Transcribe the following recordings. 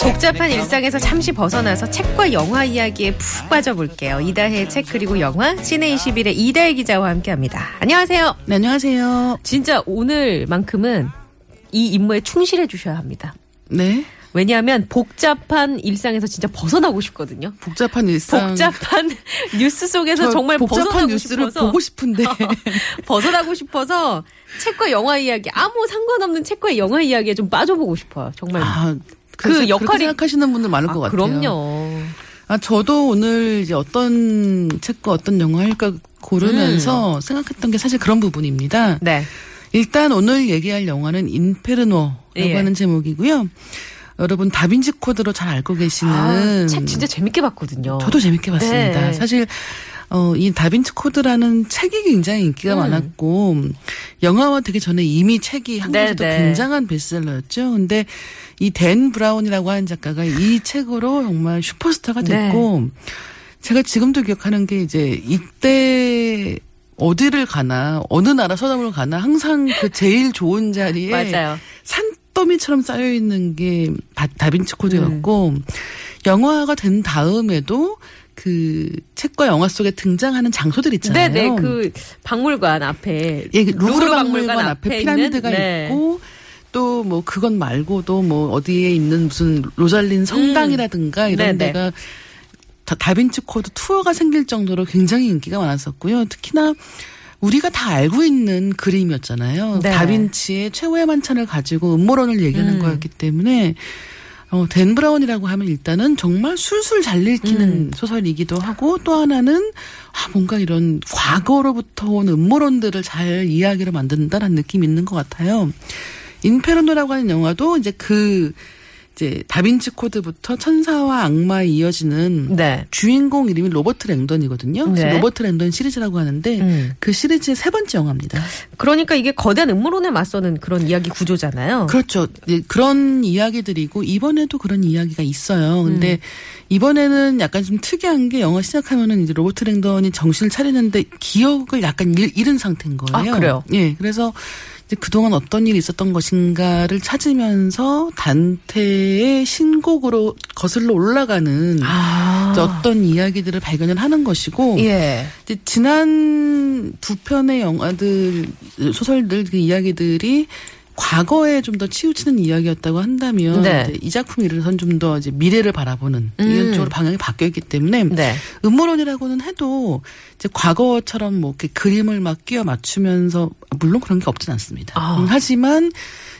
복잡한 일상에서 잠시 벗어나서 책과 영화 이야기에 푹 빠져볼게요. 이다혜의 책 그리고 영화 시내 21의 이다혜 기자와 함께합니다. 안녕하세요. 네, 안녕하세요. 진짜 오늘만큼은 이 임무에 충실해 주셔야 합니다. 네. 왜냐하면 복잡한 일상에서 진짜 벗어나고 싶거든요. 복잡한 일상. 복잡한 뉴스 속에서 저 정말 복잡한 벗어나고 뉴스를 싶어서 보고 싶은데 벗어나고 싶어서 책과 영화 이야기 아무 상관없는 책과 영화 이야기에 좀 빠져보고 싶어요. 정말 아, 그 역할이- 그렇게 생각하시는 분들 많을 것 아, 같아요. 그럼요. 아, 저도 오늘 이제 어떤 책과 어떤 영화 할까 고르면서 생각했던 게 사실 그런 부분입니다. 네. 일단 오늘 얘기할 영화는 인페르노라고 예. 하는 제목이고요. 여러분 다빈치 코드로 잘 알고 계시는 아, 책 진짜 재밌게 봤거든요. 저도 재밌게 봤습니다. 네. 사실 어, 이 다빈치 코드라는 책이 굉장히 인기가 음. 많았고 영화화 되기 전에 이미 책이 한국에서도 네, 네. 굉장한 베스트셀러였죠. 근데 이 댄 브라운이라고 하는 작가가 이 책으로 정말 슈퍼스타가 네. 됐고 제가 지금도 기억하는 게 이제 이때 어디를 가나 어느 나라 서점을 가나 항상 그 제일 좋은 자리에 맞아요. 산더미처럼 쌓여 있는 게 다, 다빈치 코드였고 음. 영화가 된 다음에도 그 책과 영화 속에 등장하는 장소들 있잖아요. 네 네 그 박물관 앞에 예, 그 루브르 루브르 박물관 앞에 피라미드가 있는, 네. 있고 또 뭐 그건 말고도 뭐 어디에 있는 무슨 로잘린 성당이라든가 이런 음. 네네. 데가 다, 다빈치 코드 투어가 생길 정도로 굉장히 인기가 많았었고요. 특히나 우리가 다 알고 있는 그림이었잖아요. 네. 다빈치의 최후의 만찬을 가지고 음모론을 얘기하는 음. 거였기 때문에 어, 댄 브라운이라고 하면 일단은 정말 술술 잘 읽히는 음. 소설이기도 하고 또 하나는 아, 뭔가 이런 과거로부터 온 음모론들을 잘 이야기로 만든다라는 느낌이 있는 것 같아요. 인페르노라고 하는 영화도 이제 그 이제 다빈치 코드부터 천사와 악마에 이어지는 네. 주인공 이름이 로버트 랭던이거든요. 네. 로버트 랭던 시리즈라고 하는데 음. 그 시리즈의 세 번째 영화입니다. 그러니까 이게 거대한 음모론에 맞서는 그런 이야기 구조잖아요. 그렇죠. 예, 그런 이야기들이고 이번에도 그런 이야기가 있어요. 근데 음. 이번에는 약간 좀 특이한 게 영화 시작하면은 이제 로버트 랭던이 정신을 차리는데 기억을 약간 잃, 잃은 상태인 거예요. 아, 그래요? 예. 그래서 이제 그동안 어떤 일이 있었던 것인가를 찾으면서 단테의 신곡으로 거슬러 올라가는 아. 어떤 이야기들을 발견을 하는 것이고 예. 이제 지난 두 편의 영화들 소설들 그 이야기들이 과거에 좀 더 치우치는 이야기였다고 한다면 네. 이 작품 이르선 좀 더 이제 미래를 바라보는 음. 이런 쪽으로 방향이 바뀌어 있기 때문에 네. 음모론이라고는 해도 이제 과거처럼 뭐 이렇게 그림을 막 끼워 맞추면서 물론 그런 게 없진 않습니다. 아. 음, 하지만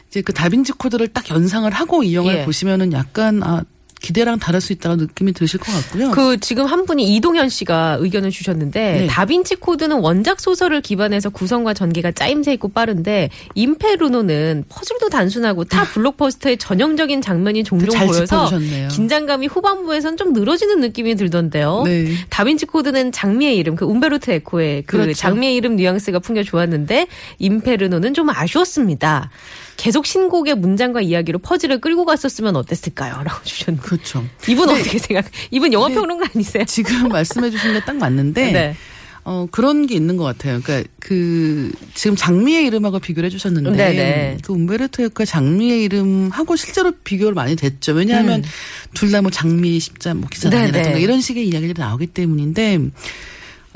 이제 그 다빈치 코드를 딱 연상을 하고 이 영화를 예. 보시면은 약간 아 기대랑 다를 수 있다는 느낌이 드실 것 같고요. 그 지금 한 분이 이동현 씨가 의견을 주셨는데 네. 다빈치 코드는 원작 소설을 기반해서 구성과 전개가 짜임새 있고 빠른데 인페르노는 퍼즐도 단순하고 타 블록버스터의 전형적인 장면이 종종 잘 보여서 짚어주셨네요. 긴장감이 후반부에선 좀 늘어지는 느낌이 들던데요. 네. 다빈치 코드는 장미의 이름, 그 움베르토 에코의 그 그렇죠. 장미의 이름 뉘앙스가 풍겨 좋았는데 임페르노는 좀 아쉬웠습니다. 계속 신곡의 문장과 이야기로 퍼즐을 끌고 갔었으면 어땠을까요? 라고 주셨는데. 그렇죠. 이분 네. 어떻게 생각? 이분 영화 네. 평론가 아니세요? 지금 말씀해 주신 게 딱 맞는데 네. 어 그런 게 있는 것 같아요. 그러니까 그 지금 장미의 이름하고 비교를 해주셨는데 네네. 그 움베르토 에코의 장미의 이름하고 실제로 비교를 많이 됐죠. 왜냐하면 둘다 뭐 장미 십자 뭐 기사단이라든가 음. 네네. 이런 식의 이야기들이 나오기 때문인데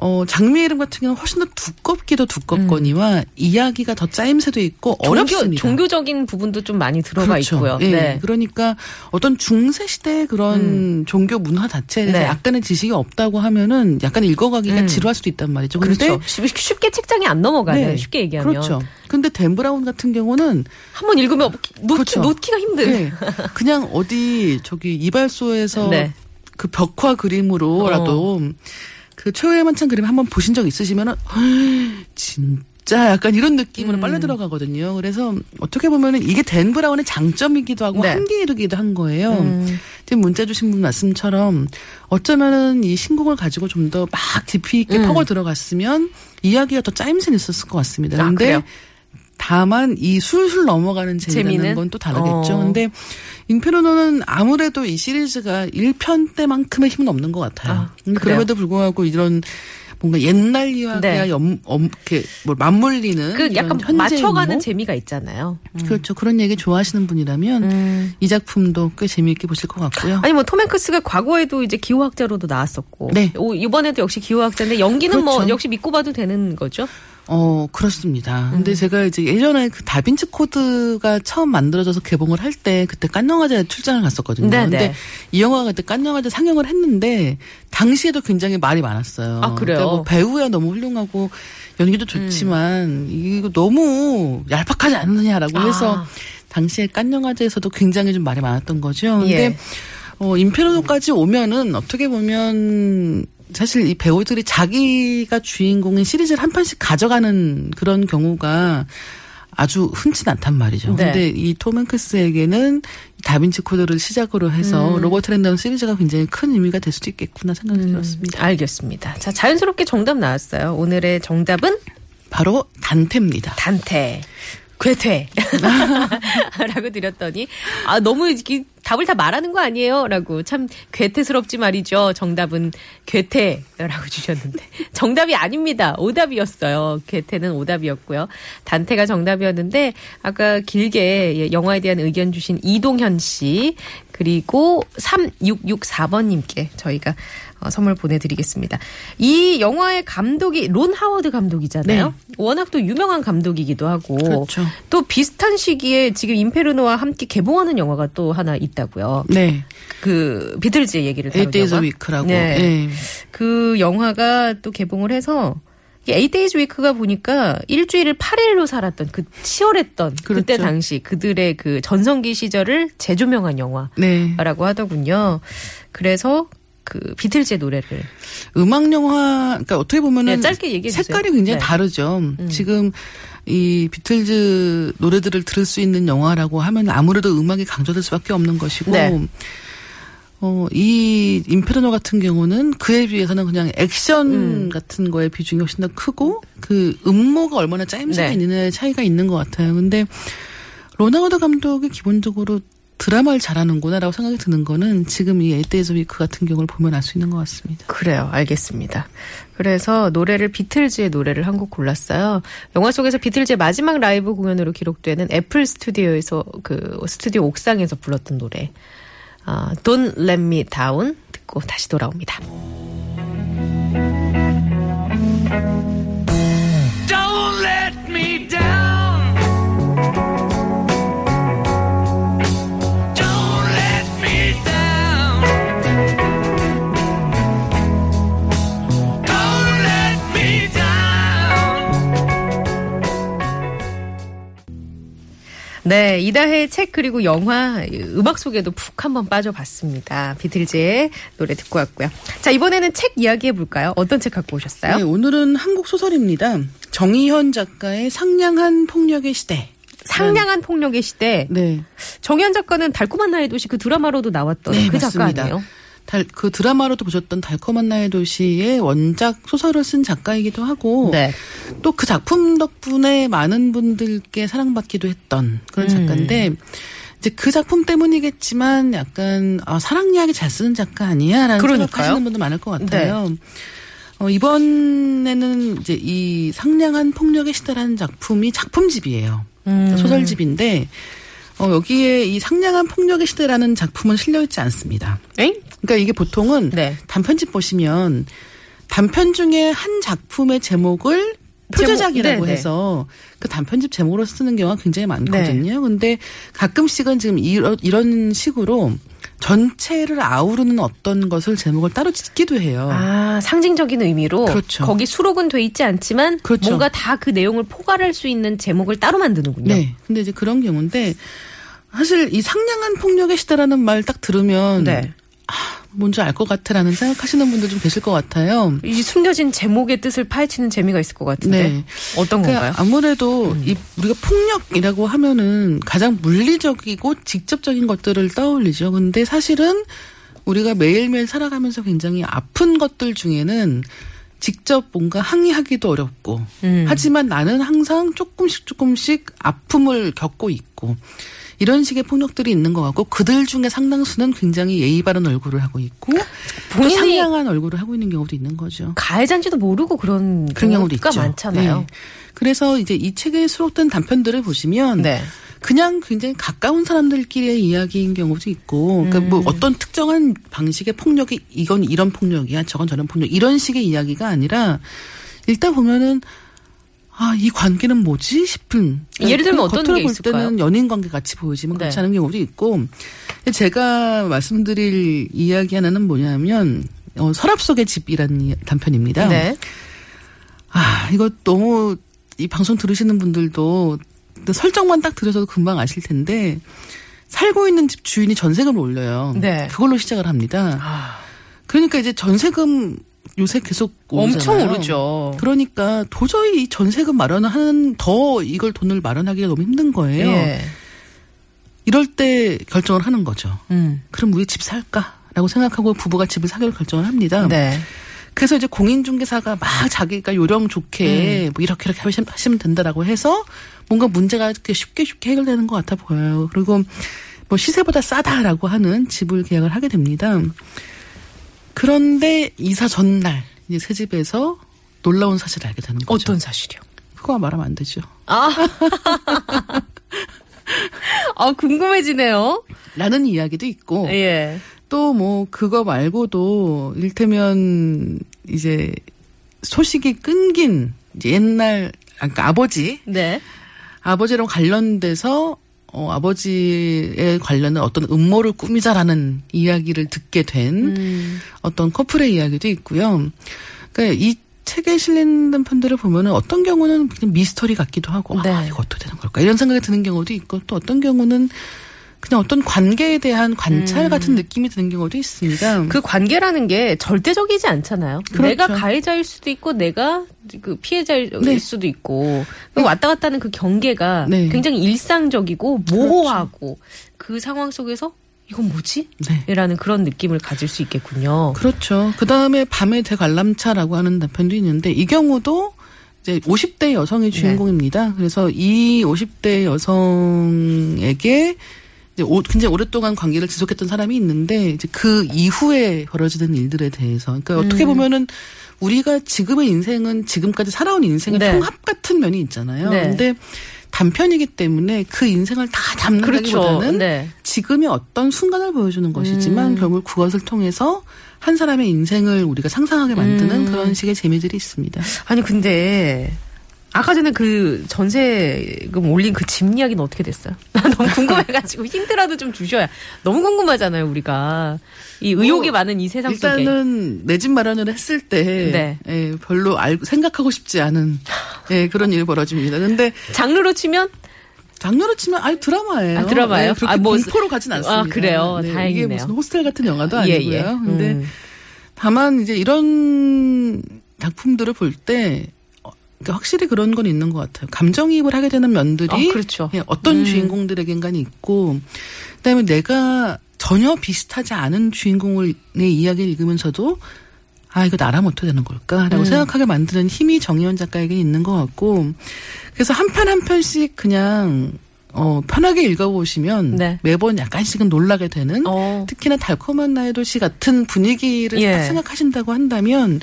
어 장미의 이름 같은 경우는 훨씬 더 두껍기도 두껍거니와 이야기가 더 짜임새도 있고 종교, 어렵습니다. 종교적인 부분도 좀 많이 들어가 그렇죠. 있고요. 예. 네. 그러니까 어떤 중세 시대의 그런 종교 문화 자체에 대해서 네. 약간의 지식이 없다고 하면은 약간 읽어가기가 음. 지루할 수도 있단 말이죠. 근데 그렇죠. 쉽- 쉽게 책장이 안 넘어가요. 네. 쉽게 얘기하면. 그렇죠. 근데 댄 브라운 같은 경우는 한 번 읽으면 놓기, 그렇죠. 놓기가 힘든. 네, 그냥 어디 저기 이발소에서 네. 그 벽화 그림으로라도 그 최후의 만찬 그림 한번 보신 적 있으시면은 진짜 진짜 약간 이런 느낌으로 음. 빨려 들어가거든요. 그래서 어떻게 보면은 이게 댄 브라운의 장점이기도 하고 네. 한계이기도 한 거예요. 음. 지금 문자 주신 분 말씀처럼 어쩌면은 이 신곡을 가지고 좀 더 막 깊이 있게 음. 파고 들어갔으면 이야기가 더 짜임새 있었을 것 같습니다. 아, 근데 그래요? 다만 이 술술 넘어가는 재미라는? 건 또 다르겠죠. 어. 근데 인페르노는 아무래도 이 시리즈가 1편 때만큼의 힘은 없는 것 같아요. 아, 그래요? 그럼에도 불구하고 이런 뭔가 옛날 이야기와 네. 염, 엄, 이렇게 뭐 맞물리는 그 약간 맞춰가는 인목? 재미가 있잖아요. 그렇죠. 그런 얘기 좋아하시는 분이라면 음. 이 작품도 꽤 재미있게 보실 것 같고요. 아니 뭐 톰 행크스가 과거에도 이제 기호학자로도 나왔었고 네. 오, 이번에도 역시 기호학자인데 연기는 뭐 그렇죠. 역시 믿고 봐도 되는 거죠. 어, 그렇습니다. 음. 근데 제가 이제 예전에 그 다빈치 코드가 처음 만들어져서 개봉을 할 때 그때 깐영화제 출장을 갔었거든요. 네, 근데 네. 이 영화가 그때 깐영화제 상영을 했는데 당시에도 굉장히 말이 많았어요. 아, 그래요? 그러니까 뭐 배우야 너무 훌륭하고 연기도 좋지만 이거 너무 얄팍하지 않느냐라고 아. 해서 당시에 깐영화제에서도 굉장히 좀 말이 많았던 거죠. 근데 예. 어, 인페르노까지 오면은 어떻게 보면 사실 이 배우들이 자기가 주인공인 시리즈를 한 편씩 가져가는 그런 경우가 아주 흔치 않단 말이죠. 네. 근데 이톰 행크스에게는 다빈치 코드를 시작으로 해서 음. 로버트 랜던 시리즈가 굉장히 큰 의미가 될 수도 있겠구나 생각이 들었습니다. 알겠습니다. 자 자연스럽게 정답 나왔어요. 오늘의 정답은 바로 단테입니다. 단테. 괴퇴. 라고 드렸더니, 아, 너무 이렇게 답을 다 말하는 거 아니에요? 라고 참 괴테스럽지 말이죠. 정답은 괴테라고 주셨는데. 정답이 아닙니다. 오답이었어요. 괴테는 오답이었고요. 단테가 정답이었는데, 아까 길게 예, 영화에 대한 의견 주신 이동현 씨, 그리고 3664번님께 저희가 어, 선물 보내드리겠습니다. 이 영화의 감독이 론 하워드 감독이잖아요. 워낙 또 유명한 감독이기도 하고 네. 그렇죠. 또 비슷한 시기에 지금 임페르노와 함께 개봉하는 영화가 또 하나 있다고요. 네. 그 비틀즈의 얘기를 다룬 영화. Week라고. 네. 네. 그 영화가 또 개봉을 해서 이 Eight Days a Week가 보니까 일주일을 8일로 살았던 그 치열했던 그때 그렇죠. 당시 그들의 그 전성기 시절을 재조명한 영화. 네. 라고 하더군요. 그래서 그 비틀즈의 노래를 음악 영화 그러니까 어떻게 보면은 네, 짧게 얘기해 주세요. 색깔이 굉장히 네. 다르죠. 지금 이 비틀즈 노래들을 들을 수 있는 영화라고 하면 아무래도 음악이 강조될 수밖에 없는 것이고 네. 어, 이 인페르노 같은 경우는 그에 비해서는 그냥 액션 음. 같은 거의 비중이 훨씬 더 크고 그 음모가 얼마나 짜임새가 네. 있느냐의 차이가 있는 것 같아요. 근데 론 하워드 감독이 기본적으로 드라마를 잘하는구나라고 생각이 드는 거는 지금 이 Eight Days a Week 같은 경우를 보면 알 수 있는 것 같습니다. 그래요. 알겠습니다. 그래서 노래를 비틀즈의 노래를 한 곡 골랐어요. 영화 속에서 비틀즈의 마지막 라이브 공연으로 기록되는 애플 스튜디오에서 그 스튜디오 옥상에서 불렀던 노래. 아, Don't Let Me Down 듣고 다시 돌아옵니다. 네, 이다혜의 책 그리고 영화 음악 속에도 푹 한번 빠져봤습니다. 비틀즈의 노래 듣고 왔고요. 자, 이번에는 책 이야기 해 볼까요? 어떤 책 갖고 오셨어요? 네, 오늘은 한국 소설입니다. 정희현 작가의 상냥한 폭력의 시대. 상냥한 폭력의 시대. 네. 정현 작가는 달콤한 나의 도시 그 드라마로도 나왔던 네, 그 작가 맞습니다. 아니에요? 달, 그 드라마로도 보셨던 달콤한 나의 도시의 원작 소설을 쓴 작가이기도 하고 네. 또그 작품 덕분에 많은 분들께 사랑받기도 했던 그런 음. 작가인데 이제 그 작품 때문이겠지만 약간 아, 사랑 이야기 잘 쓰는 작가 아니야라는 그러니까요. 생각하시는 분도 많을 것 같아요. 네. 어, 이번에는 이제 이 상냥한 폭력의 시대라는 작품이 작품집이에요. 음. 소설집인데 어, 여기에 이 상냥한 폭력의 시대라는 작품은 실려 있지 않습니다. 엥? 그러니까 이게 보통은 네. 단편집 보시면 단편 중에 한 작품의 제목을 표제작이라고 제목, 네, 해서 그 단편집 제목으로 쓰는 경우가 굉장히 많거든요. 근데 가끔씩은 지금 이런, 이런 식으로 전체를 아우르는 어떤 것을 제목을 따로 짓기도 해요. 아, 상징적인 의미로 그렇죠. 거기 수록은 돼 있지 않지만 그렇죠. 뭔가 다 그 내용을 포괄할 수 있는 제목을 따로 만드는군요. 네. 근데 이제 그런 경우인데 사실 이 상냥한 폭력의 시대라는 말 딱 들으면 네. 뭔지 알 것 같아라는 생각하시는 분들 좀 계실 것 같아요. 이 숨겨진 제목의 뜻을 파헤치는 재미가 있을 것 같은데 네. 어떤 그러니까 건가요? 아무래도 이 우리가 폭력이라고 하면은 가장 물리적이고 직접적인 것들을 떠올리죠. 근데 사실은 우리가 매일매일 살아가면서 굉장히 아픈 것들 중에는 직접 뭔가 항의하기도 어렵고 음. 하지만 나는 항상 조금씩 조금씩 아픔을 겪고 있고 이런 식의 폭력들이 있는 것 같고 그들 중에 상당수는 굉장히 예의 바른 얼굴을 하고 있고 또 본인이 상냥한 얼굴을 하고 있는 경우도 있는 거죠. 가해자인지도 모르고 그런 그런 경우도 있죠. 많잖아요. 네. 그래서 이제 이 책에 수록된 단편들을 보시면 네. 그냥 굉장히 가까운 사람들끼리의 이야기인 경우도 있고, 그러니까 음. 뭐 어떤 특정한 방식의 폭력이 이건 이런 폭력이야, 저건 저런 폭력 이런 식의 이야기가 아니라 일단 보면은 아 이 관계는 뭐지 싶은 그러니까 예를 들면 어떤 겉으로 게 볼? 때는 연인 관계 같이 보이지만 네. 그렇지 않은 경우도 있고 제가 말씀드릴 이야기 하나는 뭐냐면 어, 서랍 속의 집이라는 이- 단편입니다. 네. 아, 이거 너무 이 방송 들으시는 분들도 설정만 딱 들으셔도 금방 아실 텐데 살고 있는 집 주인이 전세금을 올려요. 네. 그걸로 시작을 합니다. 아, 그러니까 이제 전세금 요새 계속 오르잖아요. 엄청 오르죠. 그러니까 도저히 이 전세금 마련을 하는 더 이걸 돈을 마련하기가 너무 힘든 거예요. 예. 이럴 때 결정을 하는 거죠. 음. 그럼 우리 집 살까라고 생각하고 부부가 집을 사기로 결정을 합니다. 네. 그래서 이제 공인중개사가 막 자기가 요령 음. 좋게 뭐 이렇게 이렇게 하시면- 된다라고 해서 뭔가 문제가 쉽게 쉽게 해결되는 것 같아 보여요. 그리고 뭐 시세보다 싸다라고 하는 집을 계약을 하게 됩니다. 그런데 이사 전날 이제 새 집에서 놀라운 사실을 알게 되는 거죠. 어떤 사실이요? 그거 말하면 안 되죠. 아. 아, 궁금해지네요. 라는 이야기도 있고 예. 또 뭐 그거 말고도 일테면 이제 소식이 끊긴 이제 옛날 그러니까 아버지 네. 아버지랑 관련돼서 어 아버지에 관련된 어떤 음모를 꾸미자라는 이야기를 듣게 된 음. 어떤 커플의 이야기도 있고요. 그러니까 이 책에 실린 편들을 보면은 어떤 경우는 그냥 미스터리 같기도 하고 네. 아 이거 어떻게 되는 걸까 이런 생각이 드는 경우도 있고 또 어떤 경우는 그냥 어떤 관계에 대한 관찰 음. 같은 느낌이 드는 경우도 있습니다. 그 관계라는 게 절대적이지 않잖아요. 그렇죠. 내가 가해자일 수도 있고 내가 그 피해자일 네. 수도 있고 그 왔다 갔다 하는 그 경계가 네. 그렇죠. 굉장히 일상적이고 모호하고 그 상황 속에서 이건 뭐지? 네. 라는 그런 느낌을 가질 수 있겠군요. 그렇죠. 그 다음에 밤의 대관람차라고 하는 단편도 있는데 이 경우도 이제 50대 네. 여성이 주인공입니다. 그래서 이 50대 여성에게 오- 굉장히 오랫동안 관계를 지속했던 사람이 있는데 이제 그 이후에 벌어지는 일들에 대해서 그러니까 어떻게 음. 보면은 우리가 지금의 인생은 지금까지 살아온 인생의 네. 통합 같은 면이 있잖아요. 네. 근데 단편이기 때문에 그 인생을 다 담는다기보다는 그렇죠. 네. 지금의 어떤 순간을 보여주는 것이지만 음. 결국 그것을 통해서 한 사람의 인생을 우리가 상상하게 만드는 음. 그런 식의 재미들이 있습니다. 아니 근데 아까 전에 그 전세금 올린 그 집 이야기는 어떻게 됐어요? 나 너무 궁금해가지고 힌트라도 좀 주셔야 너무 궁금하잖아요 우리가 이 의혹이 뭐, 많은 이 세상 속에 일단은 내 집 마련을 했을 때 네. 예, 별로 알고 생각하고 싶지 않은 예, 그런 일이 벌어집니다. 근데 장르로 치면 장르로 치면 아니 드라마예요. 아, 드라마예요? 예, 그렇게 아, 뭐, 공포로 가진 않습니다. 아, 그래요? 이게 다행이네요. 무슨 호스텔 같은 영화도 예, 아니고요. 예. 근데 음. 다만 이제 이런 작품들을 볼때 어, 그러니까 확실히 그런 건 있는 것 같아요. 감정이입을 하게 되는 면들이 아, 그렇죠. 예, 어떤 음. 주인공들에겐간 있고 그다음에 내가 전혀 비슷하지 않은 주인공의 이야기를 읽으면서도 아 이거 나라면 어떻게 되는 걸까라고 음. 생각하게 만드는 힘이 정의원 작가에게 있는 것 같고 그래서 한 편 한 편씩 그냥 어 편하게 읽어보시면 네. 매번 약간씩은 놀라게 되는 어. 특히나 달콤한 나의 도시 같은 분위기를 예. 딱 생각하신다고 한다면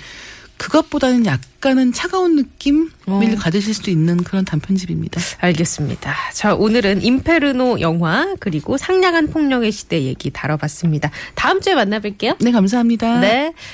그것보다는 약간은 차가운 느낌을 어. 가지실 수도 있는 그런 단편집입니다. 알겠습니다. 자, 오늘은 임페르노 영화 그리고 상냥한 폭력의 시대 얘기 다뤄봤습니다. 다음 주에 만나뵐게요. 네, 감사합니다. 네.